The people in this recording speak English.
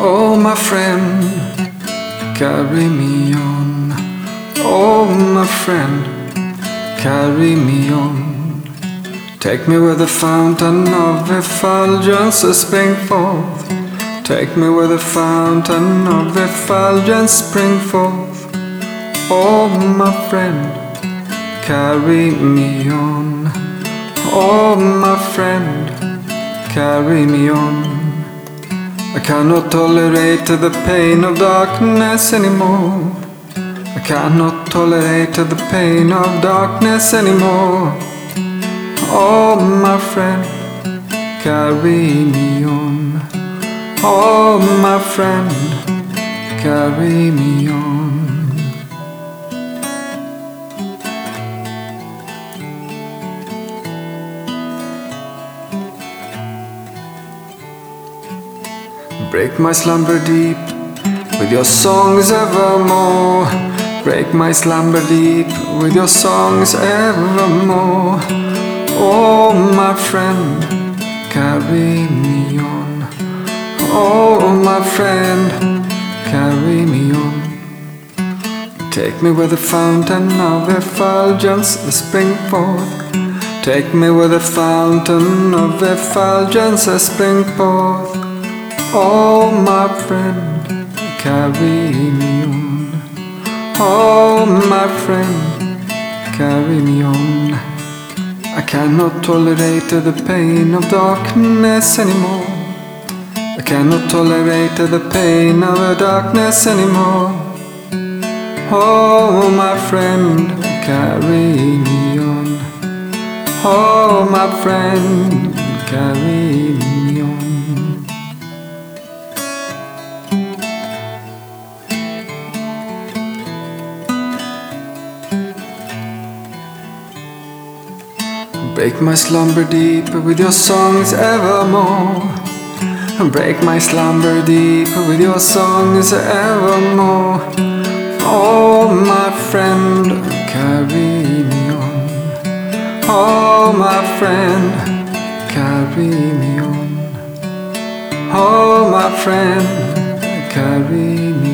Oh, my friend, carry me on. Oh, my friend, carry me on. Take me where the fountain of effulgence spring forth. Take me where the fountain of effulgence spring forth. Oh, my friend, carry me on. Oh, my friend, carry me on. I cannot tolerate the pain of darkness anymore. I cannot tolerate the pain of darkness anymore. Oh, my friend, carry me on. Oh, my friend, carry me on. Break my slumber deep with your songs evermore. Break my slumber deep with your songs evermore. Oh, my friend, carry me on. Oh, my friend, carry me on. Take me where the fountain of effulgence spring forth. Take me where the fountain of effulgence spring forth. Oh, my friend, carry me on. Oh, my friend, carry me on. I cannot tolerate the pain of darkness anymore. I cannot tolerate the pain of the darkness anymore. Oh, my friend, carry me on. Oh, my friend, carry me on. Break my slumber deep with your songs evermore. Break my slumber deep with your songs evermore. Oh, my friend, carry me on. Oh, my friend, carry me on. Oh, my friend, carry me